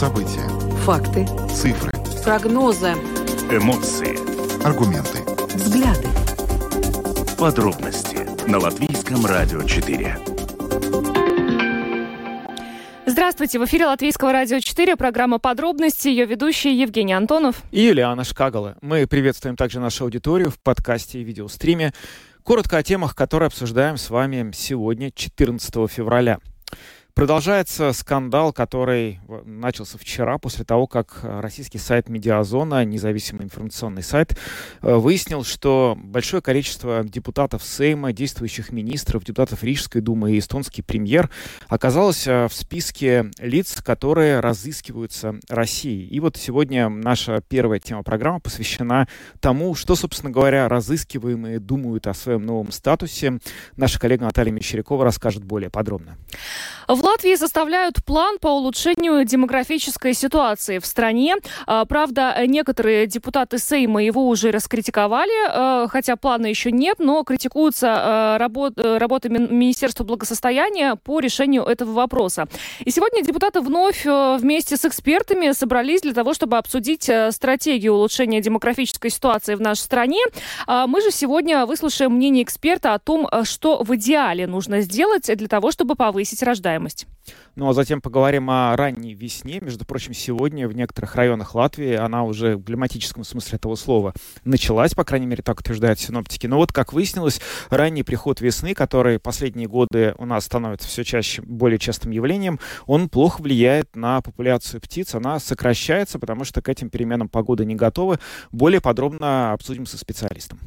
События. Факты. Цифры. Прогнозы. Эмоции. Аргументы. Взгляды. Подробности на Латвийском радио 4. Здравствуйте, в эфире Латвийского радио 4, программа «Подробности», ее ведущий Евгений Антонов. И Юлиана Шкагала. Мы приветствуем также нашу аудиторию в подкасте и видеостриме. Коротко о темах, которые обсуждаем с вами сегодня, 14 февраля. Продолжается скандал, который начался вчера, после того, как э, российский сайт «Медиазона», независимый информационный сайт, э, выяснил, что большое количество депутатов Сейма, действующих министров, депутатов Рижской думы и эстонский премьер оказалось э, в списке лиц, которые разыскиваются Россией. И вот сегодня наша первая тема программы посвящена тому, что, собственно говоря, разыскиваемые думают о своем новом статусе. Наша коллега Наталья Мещерякова расскажет более подробно. Латвии составляют план по улучшению демографической ситуации в стране. А, правда, некоторые депутаты Сейма его уже раскритиковали, а, хотя плана еще нет, но критикуются а, работ, работы Министерства благосостояния по решению этого вопроса. И сегодня депутаты вновь вместе с экспертами собрались для того, чтобы обсудить стратегию улучшения демографической ситуации в нашей стране. Мы же сегодня выслушаем мнение эксперта о том, что в идеале нужно сделать для того, чтобы повысить рождаемость стоимость. Ну а затем поговорим о ранней весне. Между прочим, сегодня в некоторых районах Латвии она уже в климатическом смысле этого слова началась, по крайней мере, так утверждают синоптики. Но вот, как выяснилось, ранний приход весны, который последние годы у нас становится все чаще более частым явлением, он плохо влияет на популяцию птиц. Она сокращается, потому что к этим переменам погоды не готовы. Более подробно обсудим со специалистом.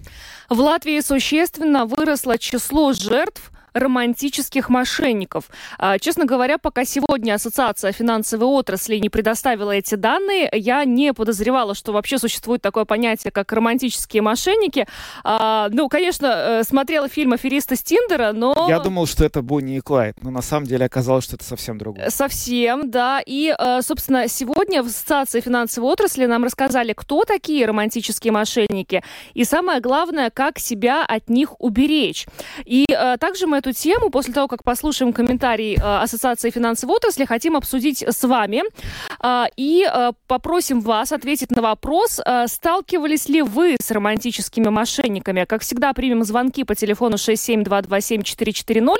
В Латвии существенно выросло число жертв романтических мошенников. А, честно говоря, пока сегодня Ассоциация финансовой отрасли не предоставила эти данные, я не подозревала, что вообще существует такое понятие, как романтические мошенники. А, ну, конечно, э, смотрела фильм «Аферисты с Тиндера», но... Я думал, что это Бонни и Клайд, но на самом деле оказалось, что это совсем другое. Совсем, да. И, э, собственно, сегодня в Ассоциации финансовой отрасли нам рассказали, кто такие романтические мошенники, и самое главное, как себя от них уберечь. И э, также мы эту тему после того, как послушаем комментарий э, Ассоциации финансовой отрасли, хотим обсудить с вами э, и э, попросим вас ответить на вопрос, сталкивались ли вы с романтическими мошенниками. Как всегда, примем звонки по телефону 67227-440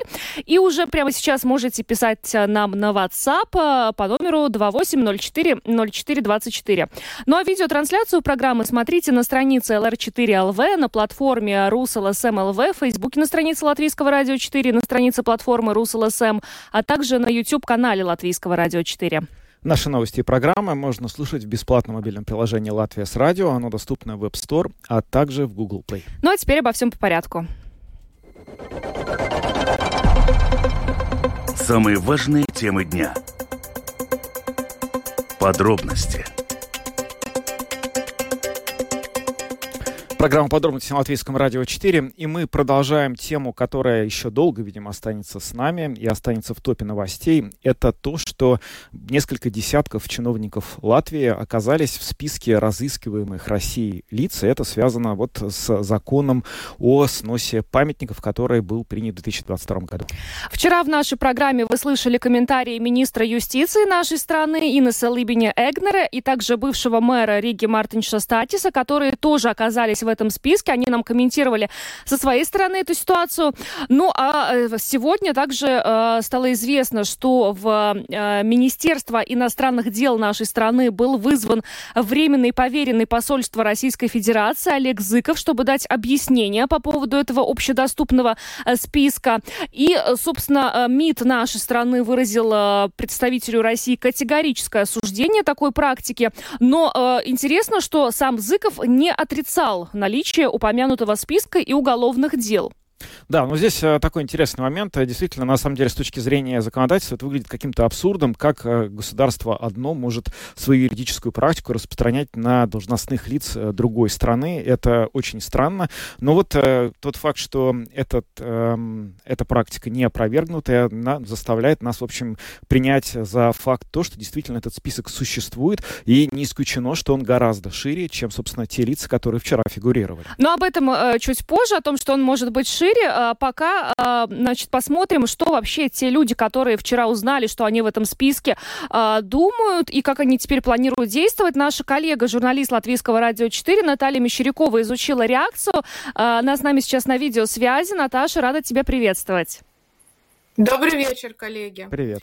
и уже прямо сейчас можете писать нам на WhatsApp по номеру 2804-0424. Ну а видеотрансляцию программы смотрите на странице LR4LV, на платформе RusLSM.LV, в Фейсбуке на странице Латвийского радио 4 4 на странице платформы РусЛСМ, а также на YouTube-канале Латвийского радио 4. Наши новости и программы можно слушать в бесплатном мобильном приложении «Латвия с радио». Оно доступно в App Store, а также в Google Play. Ну а теперь обо всем по порядку. Самые важные темы дня. Подробности – Программа «Подробности» на Латвийском радио 4. И мы продолжаем тему, которая еще долго, видимо, останется с нами и останется в топе новостей. Это то, что несколько десятков чиновников Латвии оказались в списке разыскиваемых Россией лиц. И это связано вот с законом о сносе памятников, который был принят в 2022 году. Вчера в нашей программе вы слышали комментарии министра юстиции нашей страны Инесса Либиня Эгнера и также бывшего мэра Риги Мартинша Статиса, которые тоже оказались в этом списке. Они нам комментировали со своей стороны эту ситуацию. Ну а э, сегодня также э, стало известно, что в э, Министерство иностранных дел нашей страны был вызван временный поверенный посольства Российской Федерации Олег Зыков, чтобы дать объяснение по поводу этого общедоступного списка. И, собственно, МИД нашей страны выразил представителю России категорическое осуждение такой практики. Но э, интересно, что сам Зыков не отрицал наличие упомянутого списка и уголовных дел. Да, но здесь э, такой интересный момент. Э, действительно, на самом деле, с точки зрения законодательства, это выглядит каким-то абсурдом, как э, государство одно может свою юридическую практику распространять на должностных лиц другой страны. Это очень странно. Но вот тот факт, что этот, эм, эта практика не опровергнутая, заставляет нас, в общем, принять за факт то, что действительно этот список существует, и не исключено, что он гораздо шире, чем, собственно, те лица, которые вчера фигурировали. Но об этом чуть позже, о том, что он может быть шире, А, пока, а, значит, посмотрим, что вообще те люди, которые вчера узнали, что они в этом списке, а, думают и как они теперь планируют действовать. Наша коллега, журналист Латвийского радио 4 Наталья Мещерякова изучила реакцию. Она с нами сейчас на видеосвязи. Наташа, рада тебя приветствовать. Добрый вечер, коллеги. Привет.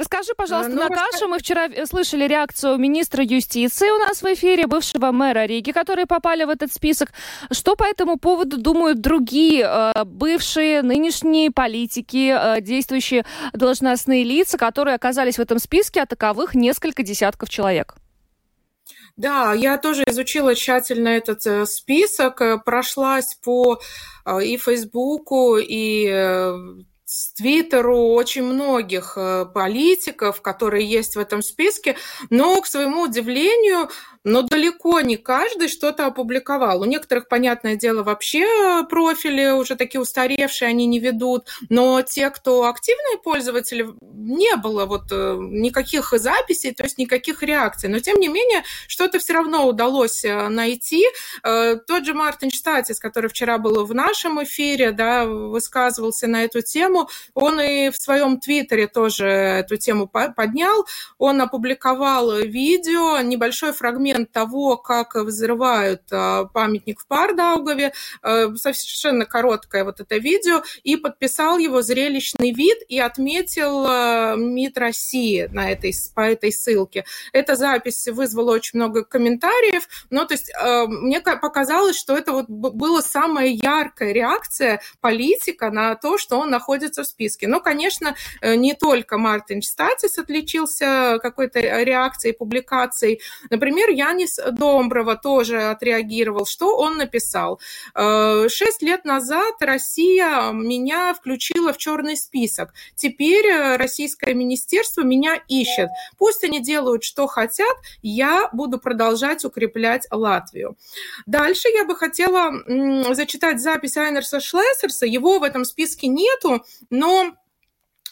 Расскажи, пожалуйста, ну, Наташа, мы вчера э, слышали реакцию министра юстиции у нас в эфире, бывшего мэра Риги, которые попали в этот список. Что по этому поводу думают другие э, бывшие, нынешние политики, э, действующие должностные лица, которые оказались в этом списке, а таковых несколько десятков человек? Да, я тоже изучила тщательно этот список, прошлась по и Фейсбуку, и с Твиттеру очень многих э, политиков, которые есть в этом списке, но, к своему удивлению, но далеко не каждый что-то опубликовал. У некоторых, понятное дело, вообще профили уже такие устаревшие, они не ведут, но те, кто активные пользователи, не было вот э, никаких записей, то есть никаких реакций. Но, тем не менее, что-то все равно удалось э, найти. Э, тот же Мартин Штатис, который вчера был в нашем эфире, да, высказывался на эту тему, он и в своем твиттере тоже эту тему поднял. Он опубликовал видео, небольшой фрагмент момент того, как взрывают а, памятник в Пардаугове, э, совершенно короткое вот это видео, и подписал его зрелищный вид и отметил э, МИД России на этой, по этой ссылке. Эта запись вызвала очень много комментариев, но то есть э, мне показалось, что это вот была самая яркая реакция политика на то, что он находится в списке. Но, конечно, не только Мартин Статис отличился какой-то реакцией, публикацией. Например, Янис Домброва тоже отреагировал. Что он написал? «Э, шесть лет назад Россия меня включила в черный список. Теперь э, российское министерство меня ищет. Пусть они делают, что хотят, я буду продолжать укреплять Латвию. Дальше я бы хотела зачитать запись Айнерса Шлессерса. Его в этом списке нету, но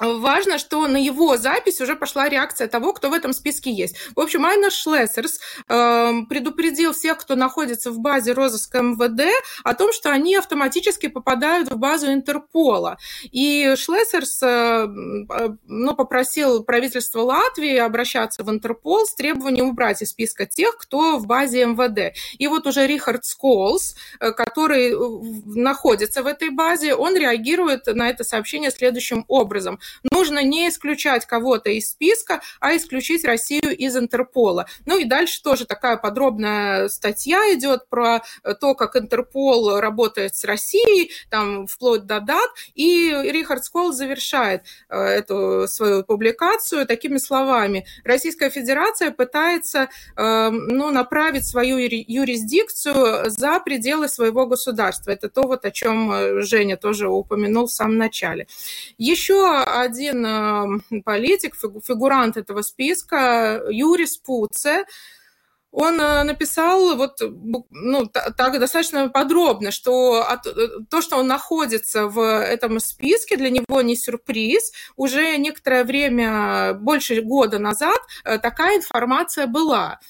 Важно, что на его запись уже пошла реакция того, кто в этом списке есть. В общем, Айна Шлессерс э, предупредил всех, кто находится в базе розыска МВД, о том, что они автоматически попадают в базу Интерпола. И Шлессерс э, ну, попросил правительство Латвии обращаться в Интерпол с требованием убрать из списка тех, кто в базе МВД. И вот уже Рихард Сколс, э, который находится в этой базе, он реагирует на это сообщение следующим образом нужно не исключать кого-то из списка, а исключить Россию из Интерпола. Ну и дальше тоже такая подробная статья идет про то, как Интерпол работает с Россией, там вплоть до дат, и Рихард Скол завершает э, эту свою публикацию такими словами. Российская Федерация пытается э, ну, направить свою юрисдикцию за пределы своего государства. Это то, вот, о чем э, Женя тоже упомянул в самом начале. Еще один эм, политик, фигурант этого списка, Юрис Пуце, он э, написал вот ну, так достаточно подробно, что от, э, то, что он находится в этом списке, для него не сюрприз. Уже некоторое время, больше года назад, э, такая информация была.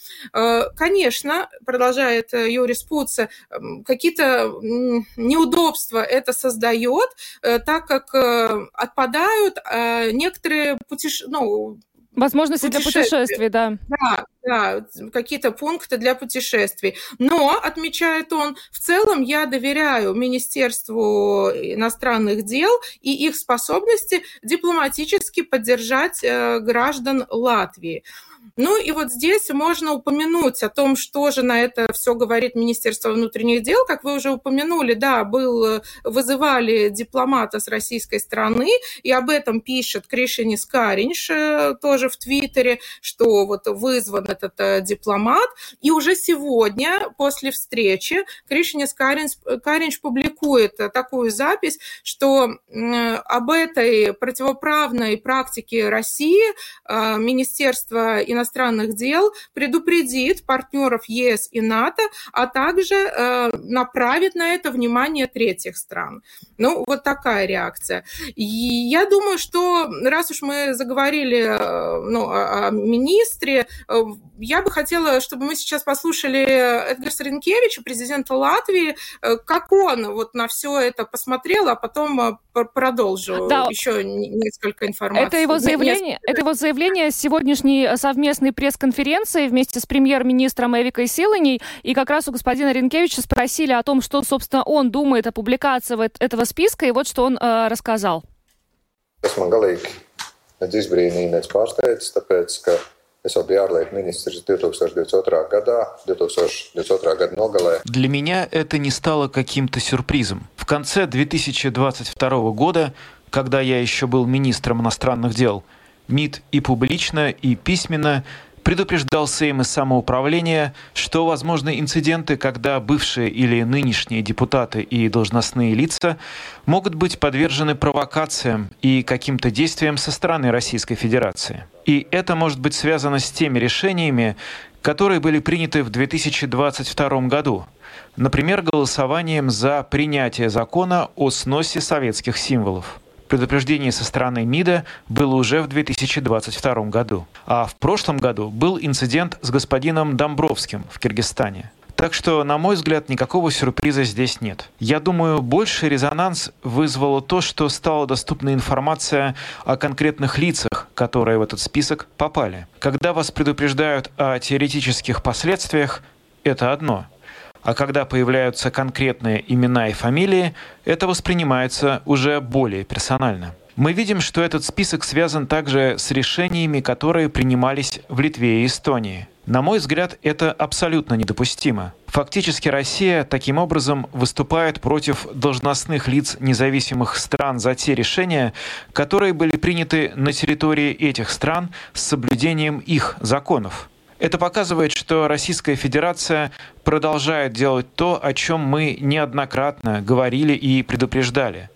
Конечно, продолжает Юрий Спуца, какие-то неудобства это создает, так как отпадают некоторые путеше... ну, Возможности для путешествий, да. Да, да, какие-то пункты для путешествий. Но, отмечает он, в целом я доверяю Министерству иностранных дел и их способности дипломатически поддержать э, граждан Латвии. Ну и вот здесь можно упомянуть о том, что же на это все говорит Министерство внутренних дел. Как вы уже упомянули, да, был, вызывали дипломата с российской стороны, и об этом пишет Кришинис Каринш э, тоже в Твиттере, что вот вызван этот э, дипломат. И уже сегодня, после встречи, Кришинис Каринш, Каринш публикует такую запись, что об этой противоправной практике России э, Министерство иностранных дел предупредит партнеров ЕС и НАТО, а также э, направит на это внимание третьих стран. Ну, вот такая реакция. И я думаю, что раз уж мы заговорили э, ну, о министре, э, я бы хотела, чтобы мы сейчас послушали Эдгарса Ренкевича, президента Латвии, как он вот на все это посмотрел, а потом продолжу да. еще несколько информации. Это его заявление, несколько... это его заявление сегодняшней совместной пресс-конференции вместе с премьер-министром Эвикой Силаней. И как раз у господина Ренкевича спросили о том, что, собственно, он думает о публикации этого списка, и вот что он э, рассказал. Tas man galīgi nec izbrīnīja, nec pārsteidz, tāpēc, ka es jau biju ārlietu ministrs 2022 года, 2022 года nogalē. Для меня это не стало каким-то сюрпризом. В конце 2022 года, когда я еще был министром иностранных дел, МИД и публично, и письменно предупреждал Сейм из самоуправления, что возможны инциденты, когда бывшие или нынешние депутаты и должностные лица могут быть подвержены провокациям и каким-то действиям со стороны Российской Федерации. И это может быть связано с теми решениями, которые были приняты в 2022 году, например, голосованием за принятие закона о сносе советских символов. Предупреждение со стороны МИДа было уже в 2022 году. А в прошлом году был инцидент с господином Домбровским в Киргизстане. Так что, на мой взгляд, никакого сюрприза здесь нет. Я думаю, больший резонанс вызвало то, что стала доступна информация о конкретных лицах, которые в этот список попали. Когда вас предупреждают о теоретических последствиях, это одно – а когда появляются конкретные имена и фамилии, это воспринимается уже более персонально. Мы видим, что этот список связан также с решениями, которые принимались в Литве и Эстонии. На мой взгляд, это абсолютно недопустимо. Фактически Россия таким образом выступает против должностных лиц независимых стран за те решения, которые были приняты на территории этих стран с соблюдением их законов. Это показывает, что Российская Федерация продолжает делать то, о чем мы неоднократно говорили и предупреждали.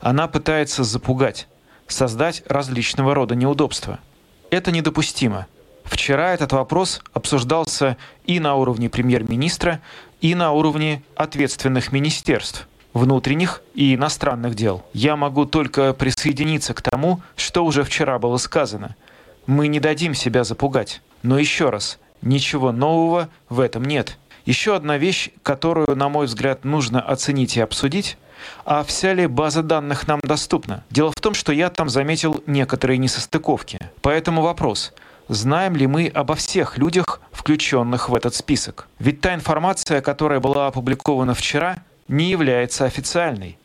Она пытается запугать, создать различного рода неудобства. Это недопустимо. Вчера этот вопрос обсуждался и на уровне премьер-министра, и на уровне ответственных министерств внутренних и иностранных дел. Я могу только присоединиться к тому, что уже вчера было сказано. Мы не дадим себя запугать. Но еще раз, ничего нового в этом нет. Еще одна вещь, которую, на мой взгляд, нужно оценить и обсудить, а вся ли база данных нам доступна? Дело в том, что я там заметил некоторые несостыковки. Поэтому вопрос, знаем ли мы обо всех людях, включенных в этот список? Ведь та информация, которая была опубликована вчера, не является официальной.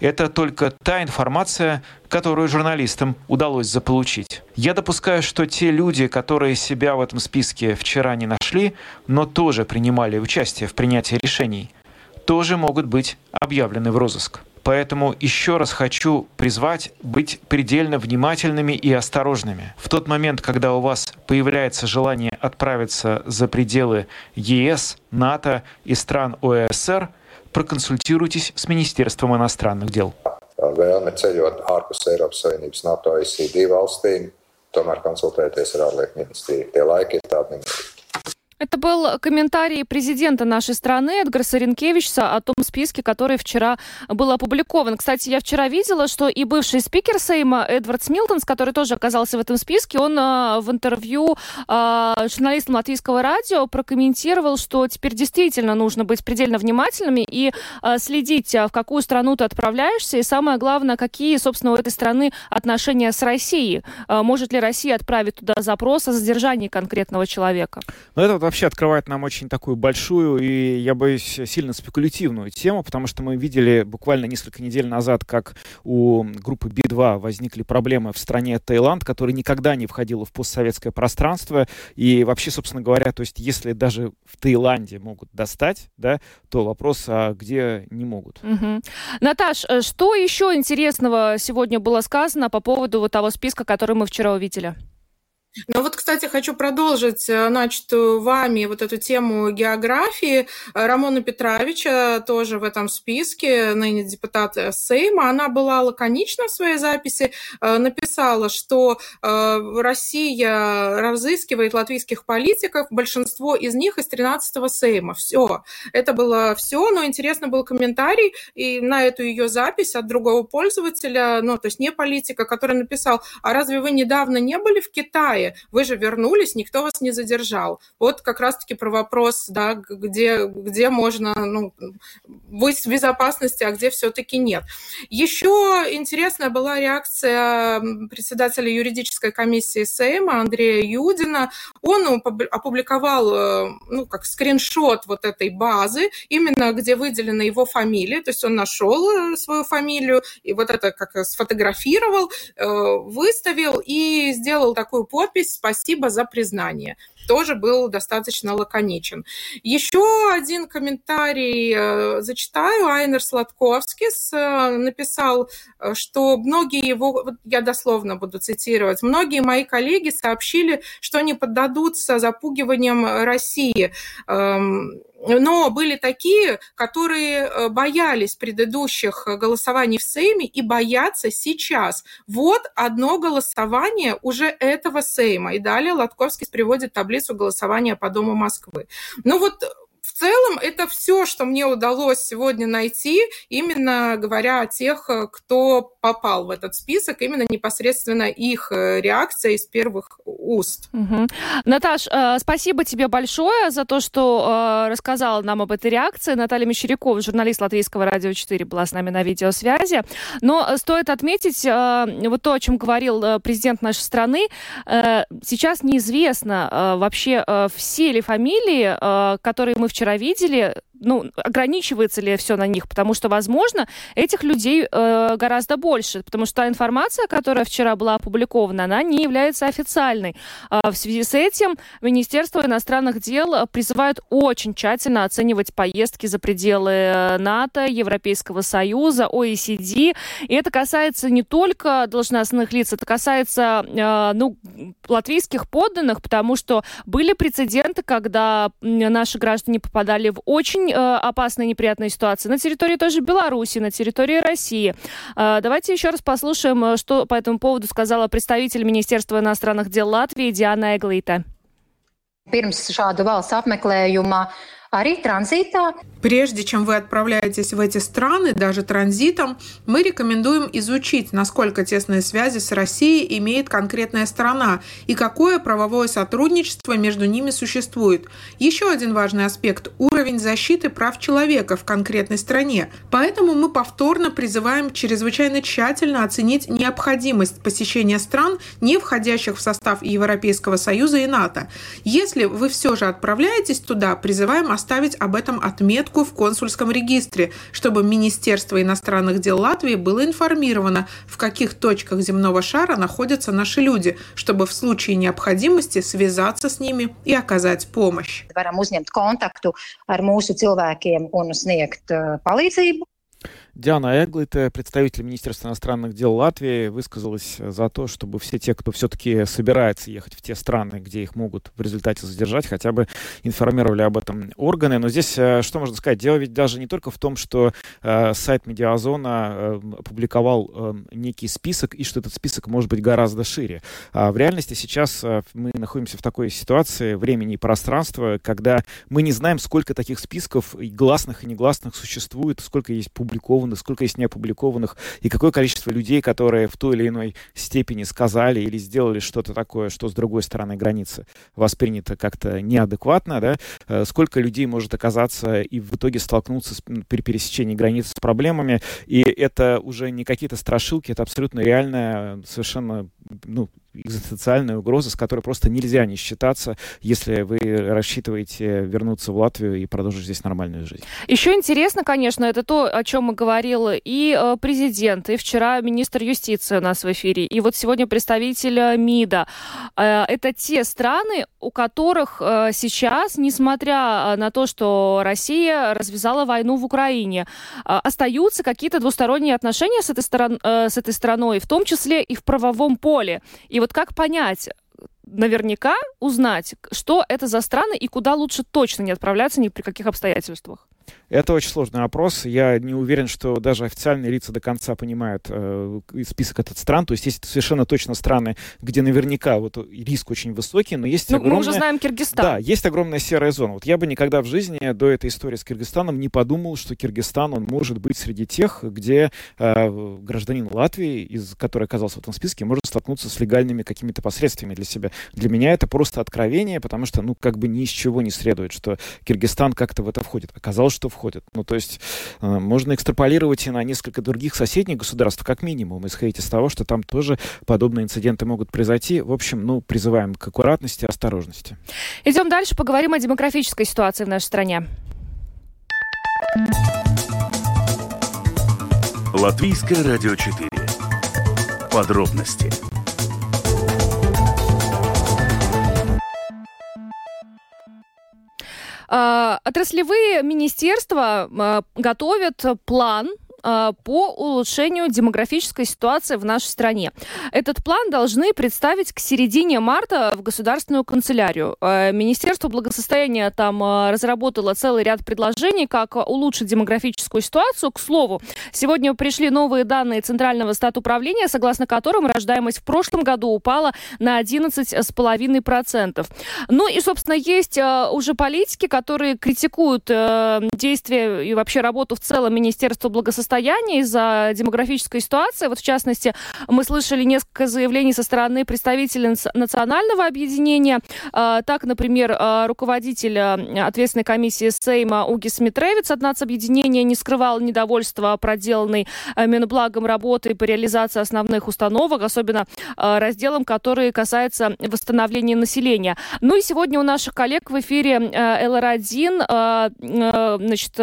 Это только та информация, которую журналистам удалось заполучить. Я допускаю, что те люди, которые себя в этом списке вчера не нашли, но тоже принимали участие в принятии решений, тоже могут быть объявлены в розыск. Поэтому еще раз хочу призвать быть предельно внимательными и осторожными. В тот момент, когда у вас появляется желание отправиться за пределы ЕС, НАТО и стран ОСР, проконсультируйтесь с Министерством иностранных дел. Vēlme ceļot ārpus Eiropas Savienības NATO ICD valstīm, tomēr konsultēties ar ārlietu ministriju. Tie laiki ir tādi nemierīgi. Это был комментарий президента нашей страны Эдгара Саренкевича о том списке, который вчера был опубликован. Кстати, я вчера видела, что и бывший спикер Сейма Эдвард Смилтонс, который тоже оказался в этом списке, он э, в интервью э, журналистам латвийского радио прокомментировал, что теперь действительно нужно быть предельно внимательными и э, следить, в какую страну ты отправляешься, и самое главное, какие, собственно, у этой страны отношения с Россией. Может ли Россия отправить туда запрос о задержании конкретного человека? Ну, это вообще открывает нам очень такую большую и, я боюсь, сильно спекулятивную тему, потому что мы видели буквально несколько недель назад, как у группы Би-2 возникли проблемы в стране Таиланд, которая никогда не входила в постсоветское пространство. И вообще, собственно говоря, то есть если даже в Таиланде могут достать, да, то вопрос, а где не могут. Угу. Наташ, э, что еще интересного сегодня было сказано по поводу того списка, который мы вчера увидели? Ну вот, кстати, хочу продолжить э, начатую вами вот эту тему географии. Рамона Петровича тоже в этом списке, ныне депутат Сейма, она была лаконична в своей записи, э, написала, что э, Россия разыскивает латвийских политиков, большинство из них из 13-го Сейма. Все. Это было все, но интересно был комментарий и на эту ее запись от другого пользователя, ну, то есть не политика, который написал, а разве вы недавно не были в Китае? Вы же вернулись, никто вас не задержал. Вот как раз-таки про вопрос, да, где, где можно ну, быть в безопасности, а где все-таки нет. Еще интересная была реакция председателя юридической комиссии Сейма Андрея Юдина. Он опубликовал э, ну, как скриншот вот этой базы, именно где выделена его фамилия, то есть он нашел э, свою фамилию и вот это как сфотографировал, э, выставил и сделал такую подпись «Спасибо за признание» тоже был достаточно лаконичен. Еще один комментарий э, зачитаю. Айнер Сладковскис э, написал, э, что многие его, я дословно буду цитировать, многие мои коллеги сообщили, что не поддадутся запугиваниям России. Эм, но были такие, которые боялись предыдущих голосований в Сейме и боятся сейчас. Вот одно голосование уже этого Сейма. И далее Латковский приводит таблицу голосования по Дому Москвы. Ну вот целом это все, что мне удалось сегодня найти, именно говоря о тех, э, кто попал в этот список, именно непосредственно их э, реакция из первых уст. Угу. Наташ, э, спасибо тебе большое за то, что рассказала нам об этой реакции. Наталья Мещерякова, журналист Латвийского радио 4, была с нами на видеосвязи. Но стоит отметить вот то, о чем говорил президент нашей страны. Сейчас неизвестно вообще все ли фамилии, которые мы вчера вчера видели, ну, ограничивается ли все на них, потому что, возможно, этих людей э, гораздо больше, потому что та информация, которая вчера была опубликована, она не является официальной. А в связи с этим Министерство иностранных дел призывает очень тщательно оценивать поездки за пределы э, НАТО, Европейского Союза, ОЕСИД. И это касается не только должностных лиц, это касается э, ну, латвийских подданных, потому что были прецеденты, когда наши граждане попадали в очень очень э, опасная неприятная ситуация на территории той же Беларуси, на территории России. Э, давайте еще раз послушаем, э, что по этому поводу сказала представитель Министерства иностранных дел Латвии Диана Эглита. Pirms šāda valsts apmeklējuma arī tranzītā Прежде чем вы отправляетесь в эти страны, даже транзитом, мы рекомендуем изучить, насколько тесные связи с Россией имеет конкретная страна и какое правовое сотрудничество между ними существует. Еще один важный аспект – уровень защиты прав человека в конкретной стране. Поэтому мы повторно призываем чрезвычайно тщательно оценить необходимость посещения стран, не входящих в состав Европейского Союза и НАТО. Если вы все же отправляетесь туда, призываем оставить об этом отметку в консульском регистре, чтобы Министерство иностранных дел Латвии было информировано, в каких точках земного шара находятся наши люди, чтобы в случае необходимости связаться с ними и оказать помощь. Диана Эглит, представитель Министерства иностранных дел Латвии, высказалась за то, чтобы все те, кто все-таки собирается ехать в те страны, где их могут в результате задержать, хотя бы информировали об этом органы. Но здесь, э, что можно сказать, дело ведь даже не только в том, что э, сайт Медиазона э, опубликовал э, некий список, и что этот список может быть гораздо шире. А в реальности сейчас э, мы находимся в такой ситуации времени и пространства, когда мы не знаем, сколько таких списков, и гласных, и негласных, существует, сколько есть публикованных опубликованных, сколько есть неопубликованных, и какое количество людей, которые в той или иной степени сказали или сделали что-то такое, что с другой стороны границы воспринято как-то неадекватно, да, э, сколько людей может оказаться и в итоге столкнуться с, при пересечении границ с проблемами, и это уже не какие-то страшилки, это абсолютно реальная, совершенно ну, экзистенциальная угроза, с которой просто нельзя не считаться, если вы рассчитываете вернуться в Латвию и продолжить здесь нормальную жизнь. Еще интересно, конечно, это то, о чем мы говорил и э, президент, и вчера министр юстиции у нас в эфире, и вот сегодня представитель э, МИДа. Э, это те страны, у которых сейчас, несмотря на то, что Россия развязала войну в Украине, остаются какие-то двусторонние отношения с этой, сторон, с этой страной, в том числе и в правовом поле. И вот вот как понять, наверняка узнать, что это за страны и куда лучше точно не отправляться ни при каких обстоятельствах? Это очень сложный вопрос. Я не уверен, что даже официальные лица до конца понимают э, список этот стран. То есть есть совершенно точно страны, где наверняка вот риск очень высокий, но есть ну, огромная... Мы уже знаем Киргизстан. Да, есть огромная серая зона. Вот я бы никогда в жизни до этой истории с Киргизстаном не подумал, что Киргизстан, он может быть среди тех, где э, гражданин Латвии, из, который оказался в этом списке, может столкнуться с легальными какими-то последствиями для себя. Для меня это просто откровение, потому что, ну, как бы ни из чего не следует, что Киргизстан как-то в это входит. Оказалось, что входит. Ну, то есть э, можно экстраполировать и на несколько других соседних государств, как минимум, исходить из того, что там тоже подобные инциденты могут произойти. В общем, ну, призываем к аккуратности и осторожности. Идем дальше, поговорим о демографической ситуации в нашей стране. Латвийское радио 4. Подробности отраслевые министерства а, готовят план а, по улучшению демографической ситуации в нашей стране. Этот план должны представить к середине марта в Государственную канцелярию. А, Министерство благосостояния там а, разработало целый ряд предложений, как улучшить демографическую ситуацию. К слову, сегодня пришли новые данные Центрального статуправления, согласно которым рождаемость в прошлом году упала на 11,5%. Ну и, собственно, есть уже политики, которые критикуют э, действия и вообще работу в целом Министерства благосостояния состоянии из-за демографической ситуации. Вот в частности, мы слышали несколько заявлений со стороны представителей национального объединения. А, так, например, а, руководитель а, ответственной комиссии Сейма Уги Смитревич от нацобъединения не скрывал недовольства проделанной Минблагом работы по реализации основных установок, особенно разделом, который касается восстановления населения. Ну и сегодня у наших коллег в эфире ЛР1, значит,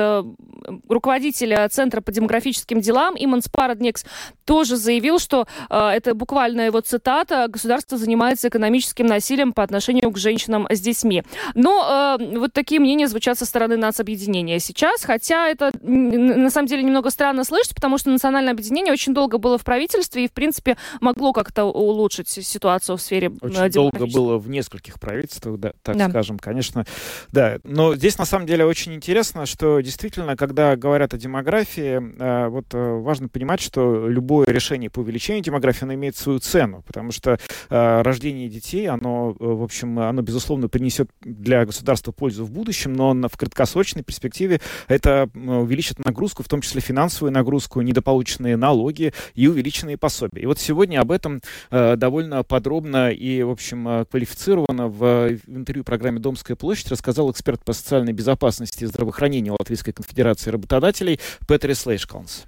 руководитель Центра по демографии демографическим делам Иман Спарадникс тоже заявил, что э, это буквально его цитата, государство занимается экономическим насилием по отношению к женщинам с детьми. Но э, вот такие мнения звучат со стороны нацобъединения сейчас, хотя это на самом деле немного странно слышать, потому что национальное объединение очень долго было в правительстве и, в принципе, могло как-то улучшить ситуацию в сфере э, Очень долго было в нескольких правительствах, да, так да. скажем, конечно. Да, но здесь на самом деле очень интересно, что действительно, когда говорят о демографии, Э, вот э, важно понимать, что любое решение по увеличению демографии, оно имеет свою цену, потому что э, рождение детей, оно, в общем, оно, безусловно, принесет для государства пользу в будущем, но в краткосрочной перспективе это увеличит нагрузку, в том числе финансовую нагрузку, недополученные налоги и увеличенные пособия. И вот сегодня об этом довольно подробно и, в общем, квалифицированно в интервью программе «Домская площадь» рассказал эксперт по социальной безопасности и здравоохранению Латвийской конфедерации работодателей Петер Слейшко. Falcons.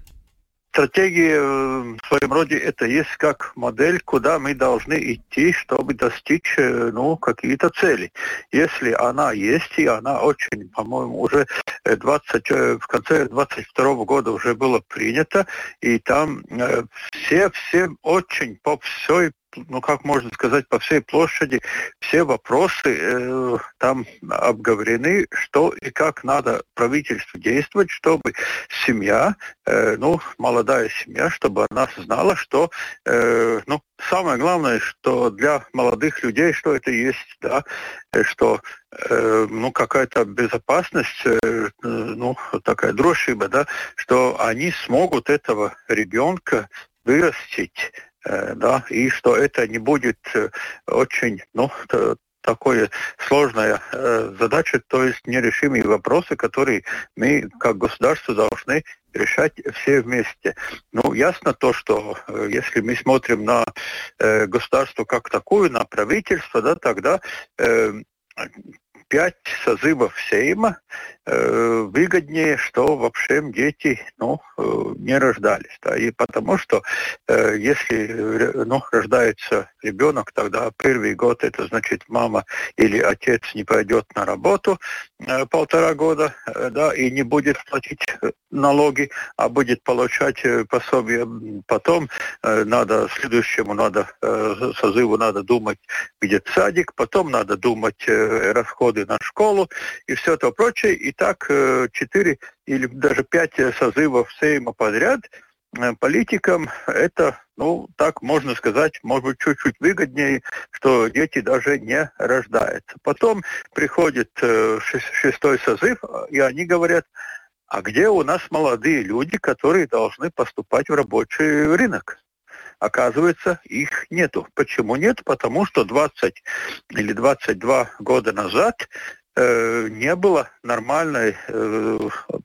Стратегия э, в своем роде это есть как модель, куда мы должны идти, чтобы достичь э, ну, какие-то цели. Если она есть, и она очень, по-моему, уже 20, э, в конце 22 года уже было принято, и там все, все очень по всей ну как можно сказать, по всей площади все вопросы э, там обговорены, что и как надо правительству действовать, чтобы семья, э, ну, молодая семья, чтобы она знала, что, э, ну, самое главное, что для молодых людей, что это есть, да, э, что э, ну, какая-то безопасность, э, ну, такая дрожжиба, да, что они смогут этого ребенка вырастить да, и что это не будет э, очень, ну, такое сложная э, задача, то есть нерешимые вопросы, которые мы как государство должны решать все вместе. Ну, ясно то, что э, если мы смотрим на э, государство как такое, на правительство, да, тогда э, пять созывов Сейма э, выгоднее, что вообще дети ну, э, не рождались. Да, и потому что э, если ну, рождается ребенок, тогда первый год это значит мама или отец не пойдет на работу э, полтора года, э, да, и не будет платить налоги, а будет получать э, пособие. Потом э, надо следующему надо э, созыву надо думать, где садик, потом надо думать э, расходы на школу и все это прочее. И так э, четыре или даже пять созывов Сейма подряд э, политикам это, ну, так можно сказать, может быть, чуть-чуть выгоднее, что дети даже не рождаются. Потом приходит э, шестой созыв, и они говорят, А где у нас молодые люди, которые должны поступать в рабочий рынок? Оказывается, их нету. Почему нет? Потому что 20 или 22 года назад э, не было нормальной э,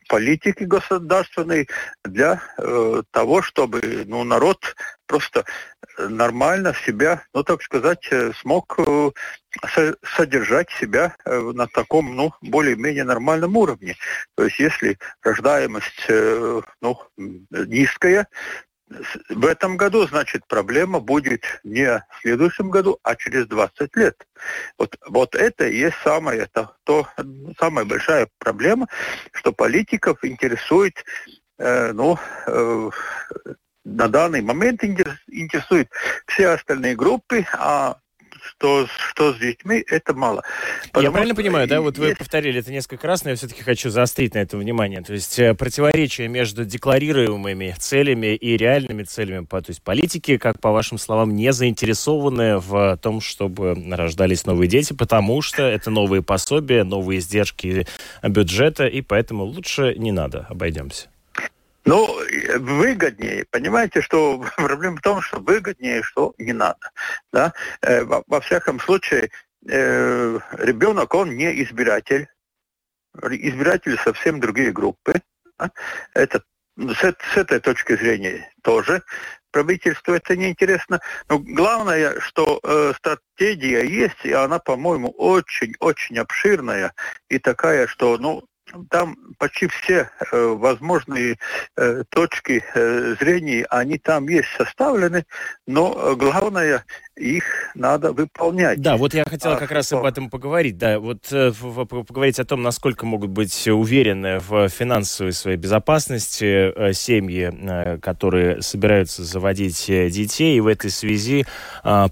политики государственной для э, того, чтобы ну, народ просто нормально себя, ну так сказать, э, смог э, содержать себя на таком, ну, более-менее нормальном уровне. То есть если рождаемость, ну, низкая, в этом году, значит, проблема будет не в следующем году, а через 20 лет. Вот, вот это и есть самое, это то, самая большая проблема, что политиков интересует э, ну, э, на данный момент интересуют все остальные группы, а что, что с детьми, это мало. Потому я правильно понимаю, да? Вот есть... вы повторили это несколько раз, но я все-таки хочу заострить на это внимание. То есть э, противоречие между декларируемыми целями и реальными целями. То есть политики, как по вашим словам, не заинтересованы в том, чтобы рождались новые дети, потому что это новые пособия, новые издержки бюджета, и поэтому лучше не надо, обойдемся. Ну, выгоднее. Понимаете, что проблема в том, что выгоднее, что не надо. Да? Э, во, всяком случае, э, ребенок, он не избиратель. Избиратели совсем другие группы. Это с, с этой точки зрения тоже правительству это неинтересно. Но главное, что э, стратегия есть, и она, по-моему, очень-очень обширная и такая, что ну, там почти все э, возможные э, точки э, зрения, они там есть составлены, но э, главное их надо выполнять. Да, вот я хотел а как что? раз об этом поговорить. Да, вот э, поговорить о том, насколько могут быть уверены в финансовой своей безопасности э, семьи, э, которые собираются заводить детей. И в этой связи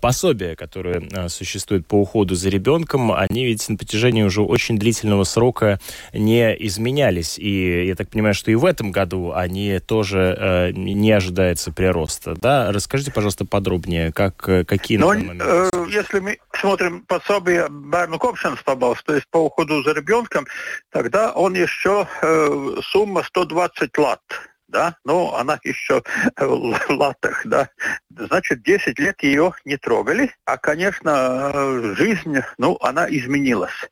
пособия, которые существуют по уходу за ребенком, они ведь на протяжении уже очень длительного срока не изменялись. И я так понимаю, что и в этом году они тоже не ожидается прироста. Да? Расскажите, пожалуйста, подробнее, как, какие Но, э, если мы смотрим пособие Барну Копшенс то есть по уходу за ребенком, тогда он еще э, сумма 120 лат да, но она еще в латах, да. Значит, 10 лет ее не трогали, а, конечно, э, жизнь, ну, она изменилась.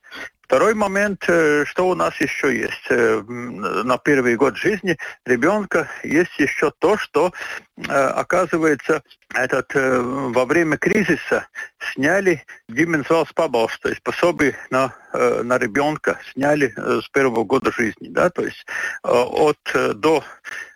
Второй момент, э, что у нас еще есть? Э, на первый год жизни ребенка, есть еще то, что, э, оказывается, этот, во время кризиса сняли Дименсвалс Пабалс, то есть пособие на, на ребенка сняли с первого года жизни, да, то есть от до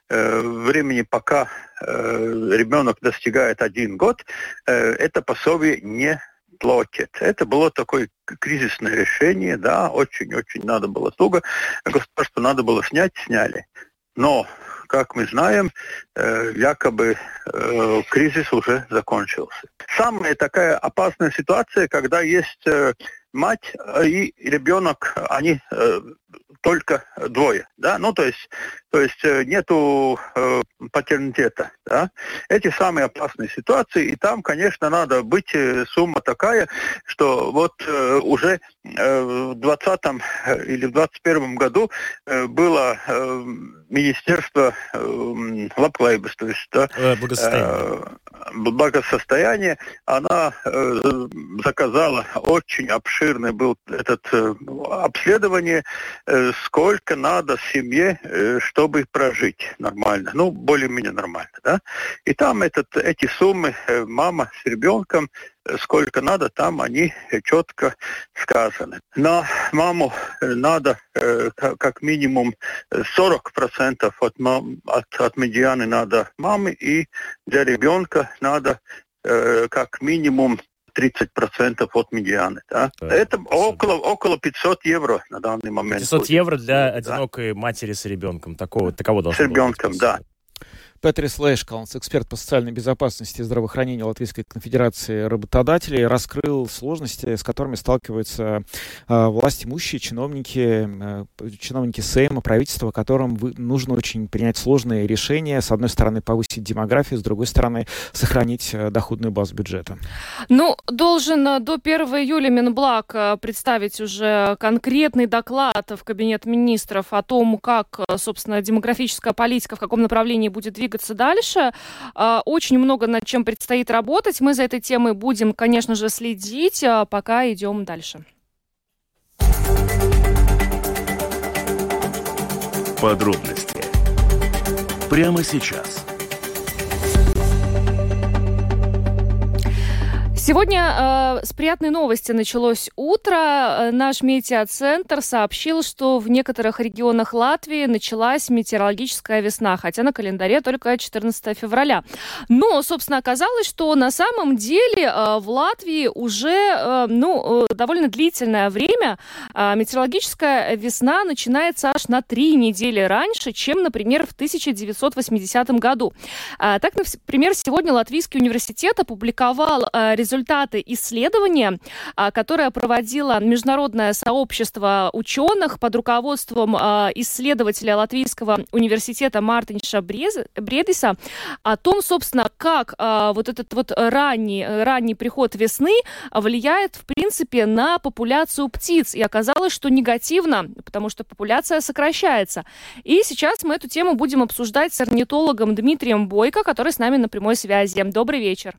времени, пока ребенок достигает один год, это пособие не платит. Это было такое кризисное решение, да, очень-очень надо было туго. Государство надо было снять, сняли. Но, как мы знаем, э, якобы э, кризис уже закончился. Самая такая опасная ситуация, когда есть э, мать и ребенок, они э, только двое, да, ну то есть, то есть э, нету э, патернитета, да. Эти самые опасные ситуации, и там, конечно, надо быть э, сумма такая, что вот э, уже э, в 20 или в 21 году э, было э, министерство э, лапклайбас, то есть да, э, благосостояние. Э, благосостояние, она э, заказала очень обширный был этот э, обследование э, сколько надо семье, э, чтобы прожить нормально, ну, более-менее нормально, да. И там этот, эти суммы, э, мама с ребенком, сколько надо, там они четко сказаны. На маму надо как минимум 40% от, от, от медианы надо мамы, и для ребенка надо как минимум 30% от медианы. Да? Да, это около, около 500 евро на данный момент. 500 будет. евро для одинокой да. матери с ребенком. Такого, таково должно С ребенком, быть. да. Петрис Лэшкалнс, эксперт по социальной безопасности и здравоохранению Латвийской конфедерации работодателей, раскрыл сложности, с которыми сталкиваются э, власть имущие, чиновники, э, чиновники Сейма, правительства, которым вы, нужно очень принять сложные решения. С одной стороны, повысить демографию, с другой стороны, сохранить э, доходную базу бюджета. Ну, должен э, до 1 июля Минблак э, представить уже конкретный доклад в Кабинет министров о том, как, собственно, демографическая политика, в каком направлении будет двигаться двигаться дальше. А, очень много над чем предстоит работать. Мы за этой темой будем, конечно же, следить, а, пока идем дальше. Подробности прямо сейчас. Сегодня э, с приятной новости началось утро. Э, наш метеоцентр сообщил, что в некоторых регионах Латвии началась метеорологическая весна, хотя на календаре только 14 февраля. Но, собственно, оказалось, что на самом деле э, в Латвии уже э, ну, э, довольно длительное время э, метеорологическая весна начинается аж на три недели раньше, чем, например, в 1980 году. Э, так, например, сегодня Латвийский университет опубликовал э, результаты исследования, а, которое проводило международное сообщество ученых под руководством а, исследователя Латвийского университета Мартинша Бредиса о том, собственно, как а, вот этот вот ранний, ранний приход весны влияет, в принципе, на популяцию птиц. И оказалось, что негативно, потому что популяция сокращается. И сейчас мы эту тему будем обсуждать с орнитологом Дмитрием Бойко, который с нами на прямой связи. Добрый вечер.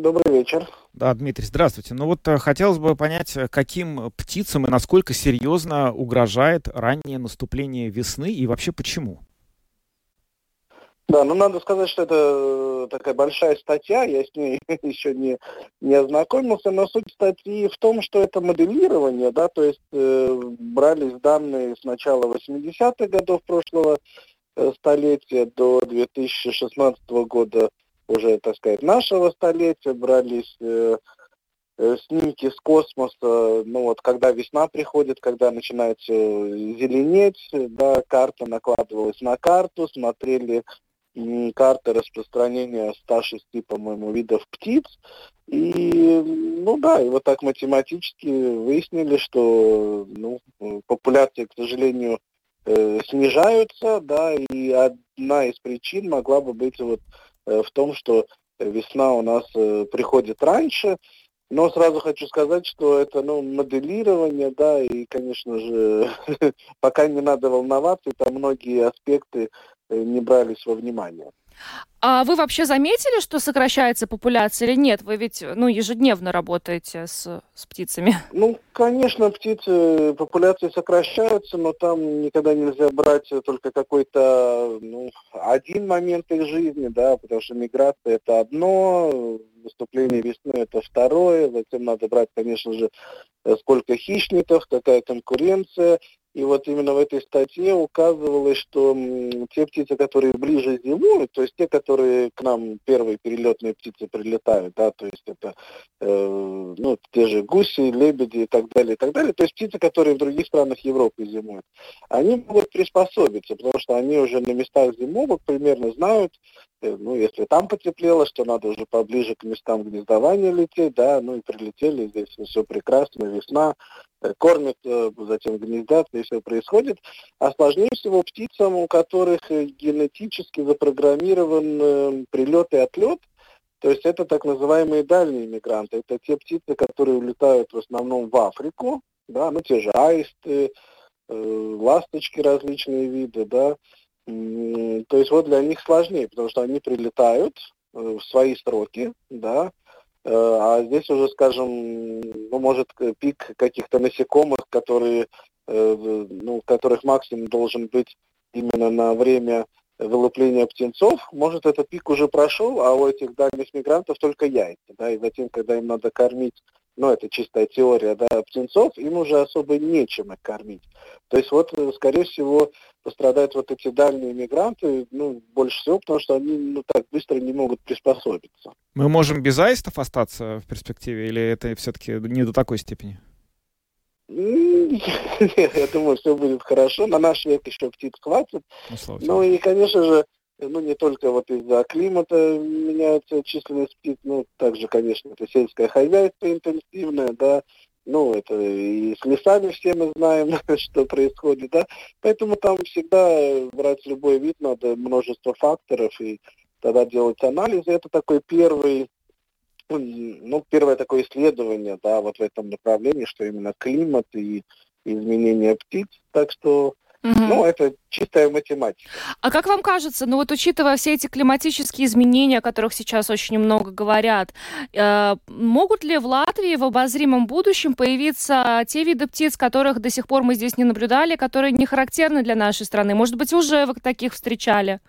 Добрый вечер. Да, Дмитрий, здравствуйте. Ну вот э, хотелось бы понять, э, каким птицам и насколько серьезно угрожает раннее наступление весны и вообще почему? Да, ну надо сказать, что это э, такая большая статья, я с ней еще не, не ознакомился, но суть статьи в том, что это моделирование, да, то есть э, брались данные с начала 80-х годов прошлого э, столетия до 2016 года уже, так сказать, нашего столетия, брались э, э, снимки с космоса, ну вот когда весна приходит, когда начинает все зеленеть, да, карта накладывалась на карту, смотрели м, карты распространения 106, по-моему, видов птиц, и, ну да, и вот так математически выяснили, что ну, популяции, к сожалению, э, снижаются, да, и одна из причин могла бы быть вот Э, в том, что весна у нас э, приходит раньше, но сразу хочу сказать, что это ну, моделирование, да, и, конечно же, пока не надо волноваться, там многие аспекты э, не брались во внимание. А вы вообще заметили, что сокращается популяция или нет? Вы ведь ну, ежедневно работаете с, с птицами. Ну, конечно, птицы, популяции сокращаются, но там никогда нельзя брать только какой-то ну, один момент их жизни, да, потому что миграция это одно, наступление весны это второе, затем надо брать, конечно же, сколько хищников, какая конкуренция, и вот именно в этой статье указывалось, что те птицы, которые ближе зимуют, то есть те, которые к нам первые перелетные птицы прилетают, да, то есть это э, ну, те же гуси, лебеди и так далее, и так далее, то есть птицы, которые в других странах Европы зимуют, они могут приспособиться, потому что они уже на местах зимовок примерно знают, э, ну, если там потеплело, что надо уже поближе к местам гнездования лететь, да, ну и прилетели, здесь все прекрасно, весна, Э, кормят, э, затем гнездятся, и все происходит. А сложнее всего птицам, у которых генетически запрограммирован прилет и отлет, то есть это так называемые дальние мигранты. Это те птицы, которые улетают в основном в Африку, да, ну те же аисты, ласточки различные виды, да. То есть вот для них сложнее, потому что они прилетают в свои сроки, да, Э, а здесь уже, скажем, ну, может, пик каких-то насекомых, которые, э, ну, которых максимум должен быть именно на время вылупления птенцов, может, этот пик уже прошел, а у этих дальних мигрантов только яйца, да, и затем, когда им надо кормить ну, это чистая теория, да, птенцов, им уже особо нечем их кормить. То есть вот, э, скорее всего, пострадают вот эти дальние мигранты, ну, больше всего, потому что они, ну, так быстро не могут приспособиться. Мы можем без аистов остаться в перспективе, или это все-таки не до такой степени? Я думаю, все будет хорошо. На наш век еще птиц хватит. Ну, ну и, конечно же, ну, не только вот из-за климата меняется численность птиц, но также, конечно, это сельское хозяйство интенсивное, да, ну, это и с лесами все мы знаем, что происходит, да, поэтому там всегда брать любой вид надо множество факторов, и тогда делать анализы. Это такой первый, ну, первое такое исследование, да, вот в этом направлении, что именно климат и изменение птиц. Так что Угу. Ну, это чистая математика. А как вам кажется, ну вот учитывая все эти климатические изменения, о которых сейчас очень много говорят, э, могут ли в Латвии в обозримом будущем появиться те виды птиц, которых до сих пор мы здесь не наблюдали, которые не характерны для нашей страны? Может быть, уже вы таких встречали?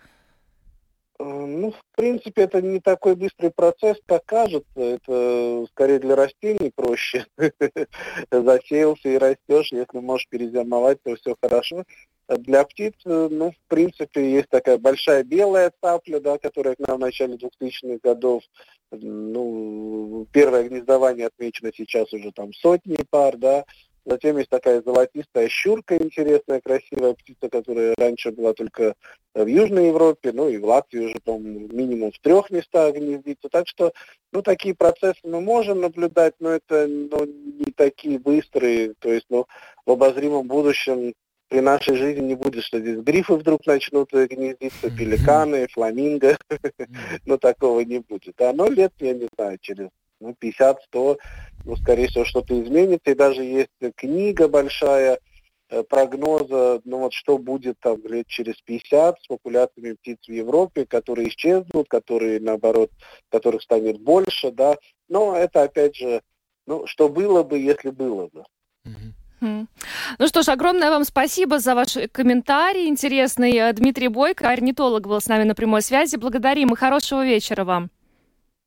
Э, ну, в принципе, это не такой быстрый процесс, как кажется. Это скорее для растений проще. Засеялся и растешь. Если можешь перезимовать, то все хорошо. Для птиц, э, ну, в принципе, есть такая большая белая цапля, да, которая к нам в начале 2000-х годов. Ну, первое гнездование отмечено сейчас уже там сотни пар, да. Затем есть такая золотистая щурка интересная, красивая птица, которая раньше была только в Южной Европе, ну и в Латвии уже, по минимум в трех местах гнездится. Так что, ну, такие процессы мы можем наблюдать, но это ну, не такие быстрые. То есть, ну, в обозримом будущем при нашей жизни не будет, что здесь грифы вдруг начнут гнездиться, пеликаны, фламинго, но такого не будет. А но лет, я не знаю, через ну, 50-100, ну, скорее всего, что-то изменится. И даже есть книга большая, э, прогноза, ну вот что будет там лет через 50 с популяциями птиц в Европе, которые исчезнут, которые, наоборот, которых станет больше, да. Но это, опять же, ну, что было бы, если было бы. Ну что ж, огромное вам спасибо за ваш комментарий интересный. Э, Дмитрий Бойко, орнитолог, был с нами на прямой связи. Благодарим и хорошего вечера вам.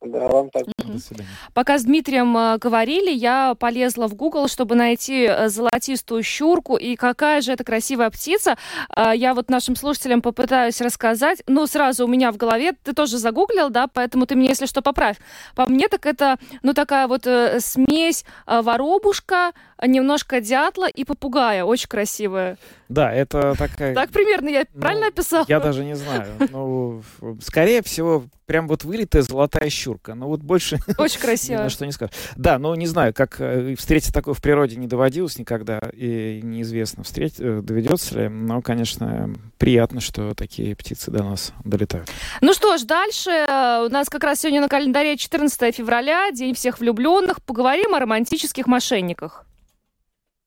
Да, вам. До свидания. Пока с Дмитрием э, говорили, я полезла в Google, чтобы найти э, золотистую щурку. И какая же это красивая птица. Э, я вот нашим слушателям попытаюсь рассказать. Ну, сразу у меня в голове, ты тоже загуглил, да, поэтому ты мне, если что, поправь. По мне, так это, ну, такая вот смесь воробушка, немножко дятла и попугая. Очень красивая. Да, это такая... Так примерно я ну, правильно описал? Я даже не знаю. Ну, скорее всего, прям вот вылитая золотая щурка. Ну, вот больше... Очень красиво. Что не скажешь. Да, но не знаю, как э, встретить такое в природе не доводилось никогда, и неизвестно, встретить, э, доведется ли. Но, конечно, приятно, что такие птицы до нас долетают. Ну что ж, дальше э, у нас как раз сегодня на календаре 14 февраля, День всех влюбленных. Поговорим о романтических мошенниках.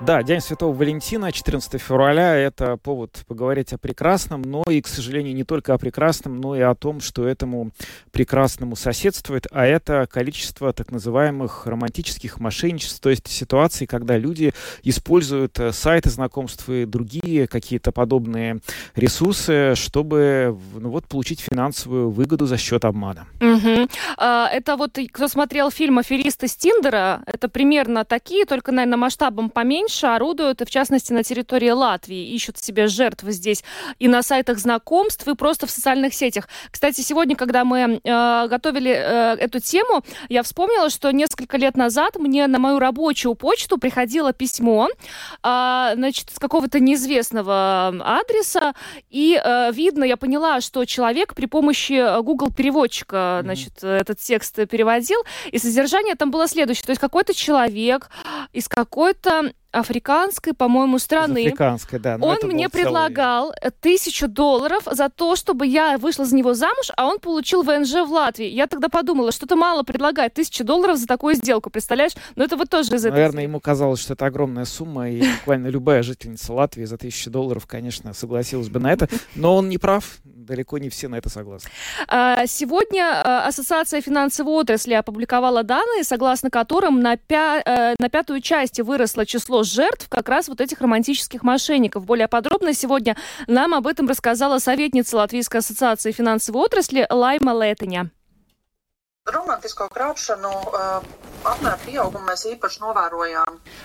да, День Святого Валентина, 14 февраля, это повод поговорить о прекрасном, но и, к сожалению, не только о прекрасном, но и о том, что этому прекрасному соседствует, а это количество так называемых романтических мошенничеств, то есть ситуаций, когда люди используют э, сайты знакомств и другие какие-то подобные ресурсы, чтобы ну, вот, получить финансовую выгоду за счет обмана. Угу. А, это вот, кто смотрел фильм «Аферисты с Тиндера», это примерно такие, только, наверное, масштабом поменьше, меньше орудуют, в частности, на территории Латвии, ищут себе жертв здесь и на сайтах знакомств, и просто в социальных сетях. Кстати, сегодня, когда мы э, готовили э, эту тему, я вспомнила, что несколько лет назад мне на мою рабочую почту приходило письмо, э, значит, с какого-то неизвестного адреса, и э, видно, я поняла, что человек при помощи Google переводчика, значит, mm-hmm. этот текст переводил, и содержание там было следующее, то есть какой-то человек из какой-то африканской, по-моему, страны. африканской, да. Он мне предлагал целый... тысячу долларов за то, чтобы я вышла за него замуж, а он получил ВНЖ в Латвии. Я тогда подумала, что-то мало предлагает тысячу долларов за такую сделку, представляешь? Но это вот тоже из этой... Наверное, ему казалось, что это огромная сумма, и буквально любая жительница Латвии за тысячу долларов, конечно, согласилась бы на это. Но он не прав, далеко не все на это согласны. А, сегодня а, Ассоциация финансовой отрасли опубликовала данные, согласно которым на, пя... Э, на пятую часть выросло число жертв как раз вот этих романтических мошенников. Более подробно сегодня нам об этом рассказала советница Латвийской ассоциации финансовой отрасли Лайма Летеня. Romantisko krāpšanu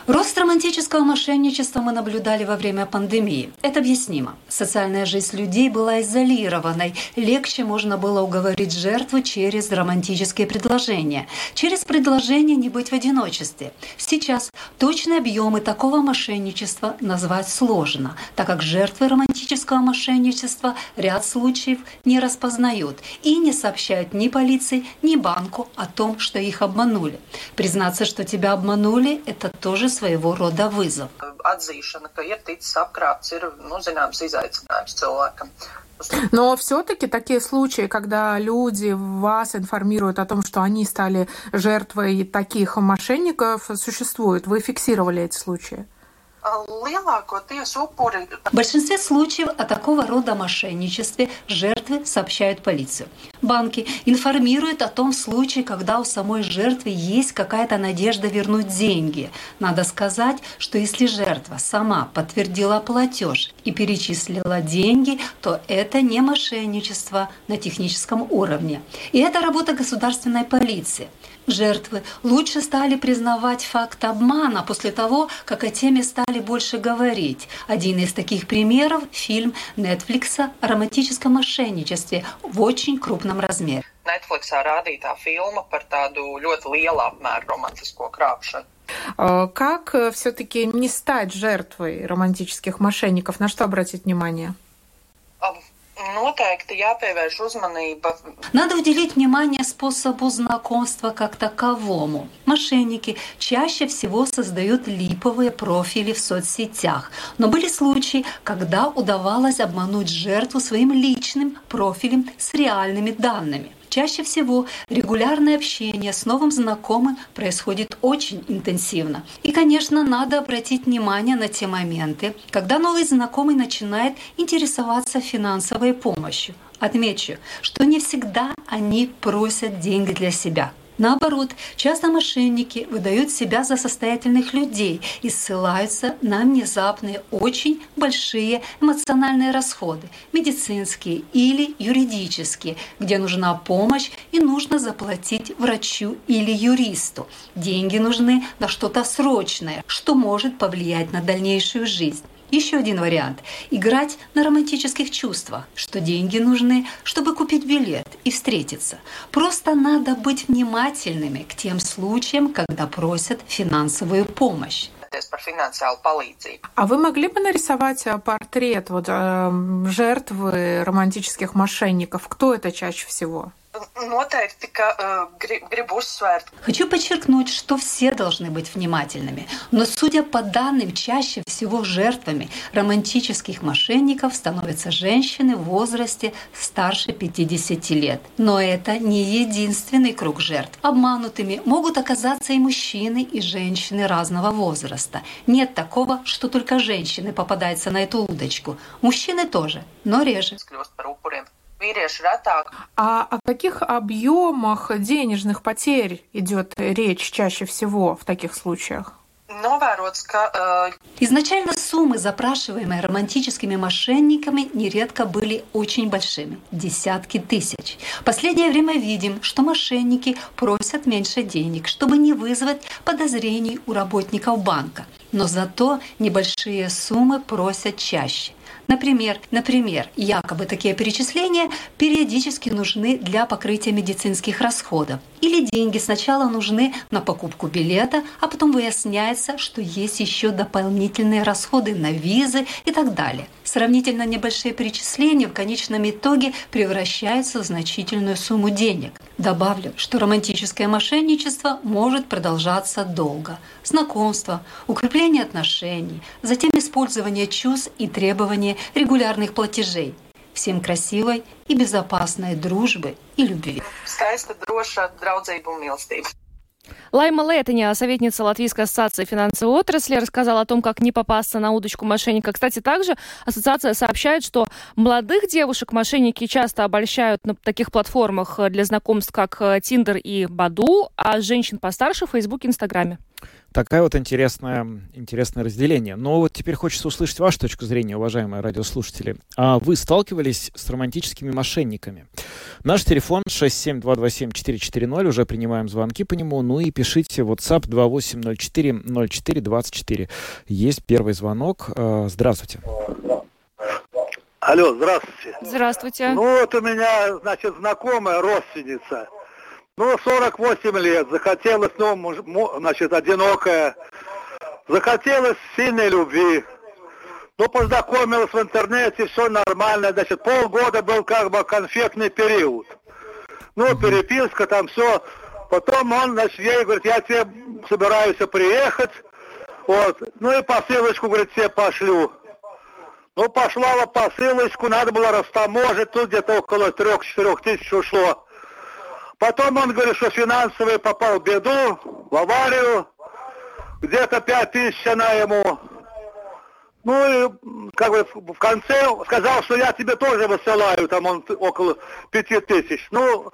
Рост романтического мошенничества мы наблюдали во время пандемии. Это объяснимо. Социальная жизнь людей была изолированной. Легче можно было уговорить жертву через романтические предложения. Через предложение не быть в одиночестве. Сейчас точные объемы такого мошенничества назвать сложно, так как жертвы романтического мошенничества ряд случаев не распознают и не сообщают ни полиции, ни банку о том, что их обманули. Признаться, что тебя обманули, это тоже своего рода вызов. Atzīšana, ka ir ticis apkrāpts, ir, nu, zināms, izaicinājums cilvēkam. Но все-таки такие случаи, когда люди вас информируют о том, что они стали жертвой таких мошенников, существуют. Вы фиксировали эти случаи? В большинстве случаев о такого рода мошенничестве жертвы сообщают полицию. Банки информируют о том случае, когда у самой жертвы есть какая-то надежда вернуть деньги. Надо сказать, что если жертва сама подтвердила платеж и перечислила деньги, то это не мошенничество на техническом уровне. И это работа государственной полиции. Жертвы лучше стали признавать факт обмана после того, как о теме стали больше говорить. Один из таких примеров – фильм Netflix о романтическом мошенничестве в очень крупном размере. Netflix rādītā filma par tādu ļoti lielu apmēru romantisko krāpšanu. Как все-таки не стать жертвой романтических мошенников? На что обратить внимание? Noteikti jāpievērš uzmanība. Надо уделить внимание способу знакомства как таковому. Мошенники чаще всего создают липовые профили в соцсетях. Но были случаи, когда удавалось обмануть жертву своим личным профилем с реальными данными – Чаще всего регулярное общение с новым знакомым происходит очень интенсивно. И, конечно, надо обратить внимание на те моменты, когда новый знакомый начинает интересоваться финансовой помощью. Отмечу, что не всегда они просят деньги для себя – Наоборот, часто мошенники выдают себя за состоятельных людей и ссылаются на внезапные, очень большие эмоциональные расходы, медицинские или юридические, где нужна помощь и нужно заплатить врачу или юристу. Деньги нужны на что-то срочное, что может повлиять на дальнейшую жизнь. Еще один вариант – играть на романтических чувствах, что деньги нужны, чтобы купить билет и встретиться. Просто надо быть внимательными к тем случаям, когда просят финансовую помощь. А вы могли бы нарисовать э, портрет вот, э, жертвы романтических мошенников? Кто это чаще всего? Noteikti, ka gribu uzsvērt. Хочу подчеркнуть, что все должны быть внимательными. Но судя по данным, чаще всего жертвами романтических мошенников становятся женщины в возрасте старше 50 лет. Но это не единственный круг жертв. Обманутыми могут оказаться и мужчины, и женщины разного возраста. Нет такого, что только женщины попадаются на эту удочку. Мужчины тоже, но реже. А о каких объемах денежных потерь идет речь чаще всего в таких случаях? Э, Изначально суммы, запрашиваемые романтическими мошенниками, нередко были очень большими – десятки тысяч. В последнее время видим, что мошенники просят меньше денег, чтобы не вызвать подозрений у работников банка. Но зато небольшие суммы просят чаще – Например, например, якобы такие перечисления периодически нужны для покрытия медицинских расходов. Или деньги сначала нужны на покупку билета, а потом выясняется, что есть еще дополнительные расходы на визы и так далее. Сравнительно небольшие перечисления в конечном итоге превращаются в значительную сумму денег. Добавлю, что романтическое мошенничество может продолжаться долго. Знакомство, укрепление отношений, затем использование чувств и требования регулярных платежей. Всем красивой и безопасной дружбы и любви. Un mīlestība. Лайма Летаня, советница Латвийской ассоциации финансовой отрасли, рассказала о том, как не попасться на удочку мошенника. Кстати, также ассоциация сообщает, что молодых девушек мошенники часто обольщают на таких платформах для знакомств, как Тиндер и Баду, а женщин постарше в Фейсбуке и Инстаграме. Такая вот интересная, интересное разделение. Но вот теперь хочется услышать вашу точку зрения, уважаемые радиослушатели. А вы сталкивались с романтическими мошенниками? Наш телефон 67227-440, уже принимаем звонки по нему. Ну и пишите WhatsApp 2804-0424. Есть первый звонок. А, здравствуйте. Алло, здравствуйте. Здравствуйте. Ну вот у меня, значит, знакомая родственница – ну, 48 лет, захотелось, ну, значит, одинокая, захотелось сильной любви. Ну, познакомилась в интернете, все нормально, значит, полгода был как бы конфетный период. Ну, переписка, там все. Потом он, значит, ей говорит, я тебе собираюсь приехать, вот, ну и посылочку, говорит, тебе пошлю. Ну, послала посылочку, надо было растаможить, тут где-то около трех-четырех тысяч ушло. Потом он говорит, что финансовый попал в беду, в аварию. Где-то пять тысяч она ему. Ну и как бы в конце сказал, что я тебе тоже высылаю, там он около пяти тысяч. Ну,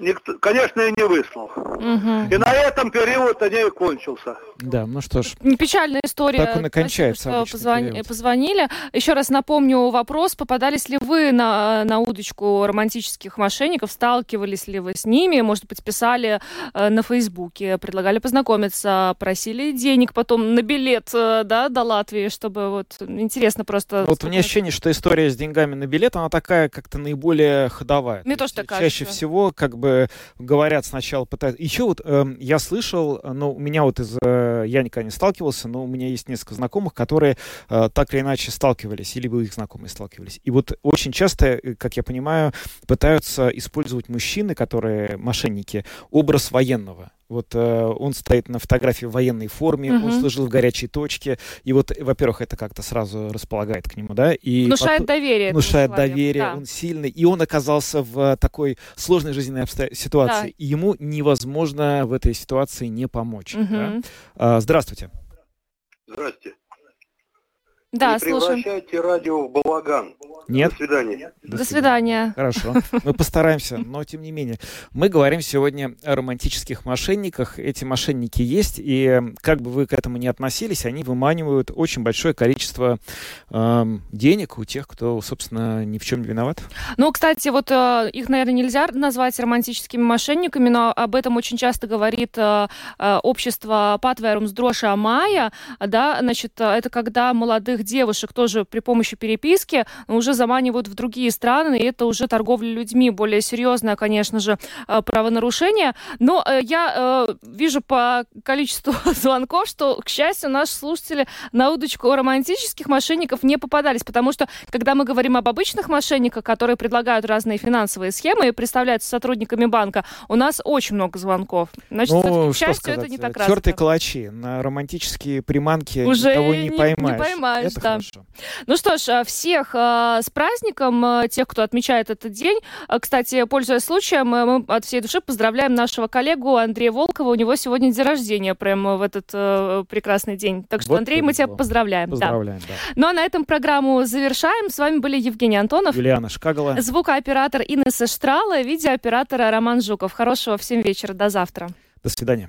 никто, конечно, и не выслал. Угу. И на этом период они и кончился. Да, ну что ж. Печальная история. Так он и кончается. Спасибо, что позвони, позвонили. Еще раз напомню вопрос. Попадались ли вы на, на удочку романтических мошенников? Сталкивались ли вы с ними? Может быть, писали э, на Фейсбуке, предлагали познакомиться, просили денег потом на билет э, да, до Латвии, чтобы вот интересно просто... Вот у меня ощущение, что история с деньгами на билет, она такая как-то наиболее ходовая. Мне тоже так кажется. Чаще всего как бы говорят сначала пытаются... Еще вот э, я слышал, ну, у меня вот из... Э, я никогда не сталкивался, но у меня есть несколько знакомых, которые э, так или иначе сталкивались, или бы их знакомые сталкивались. И вот очень часто, э, как я понимаю, пытаются использовать мужчины, которые мошенники, образ военного. Вот э, он стоит на фотографии в военной форме, угу. он служил в горячей точке, и вот, во-первых, это как-то сразу располагает к нему, да, и внушает потом, доверие, внушает доверие, да. он сильный, и он оказался в такой сложной жизненной обсто... ситуации, да. и ему невозможно в этой ситуации не помочь. Угу. Да? А, здравствуйте. Здравствуйте. Да, не слушаем. превращайте радио в балаган. Нет. До свидания. До, До свидания. Хорошо. Мы постараемся, но тем не менее. Мы говорим сегодня о романтических мошенниках. Эти мошенники есть, и как бы вы к этому ни относились, они выманивают очень большое количество э, денег у тех, кто, собственно, ни в чем не виноват. Ну, кстати, вот э, их, наверное, нельзя назвать романтическими мошенниками, но об этом очень часто говорит э, э общество Патверумс Дроша Майя, да, значит, это когда молодых молодых девушек тоже при помощи переписки уже заманивают в другие страны, и это уже торговля людьми, более серьезное, конечно же, э, правонарушение. Но э, я э, вижу по количеству звонков, что, к счастью, наши слушатели на удочку романтических мошенников не попадались, потому что, когда мы говорим об обычных мошенниках, которые предлагают разные финансовые схемы и представляются сотрудниками банка, у нас очень много звонков. Значит, ну, к счастью, сказать, это не так раз. Тертые калачи на романтические приманки Уже никого не, не поймаешь. Не поймаешь это да. хорошо. Ну что ж, а, всех э, с праздником, э, тех, кто отмечает этот день. Кстати, пользуясь случаем, мы от всей души поздравляем нашего коллегу Андрея Волкова. У него сегодня день рождения, прямо в этот прекрасный день. Так что, вот Андрей, мы тебя поздравляем. Поздравляем, да. да. Ну а на этом программу завершаем. С вами были Евгений Антонов. Юлиана Шкагала. Звукооператор Инесса Штрала, видеооператор Роман Жуков. Хорошего всем вечера. До завтра. До свидания.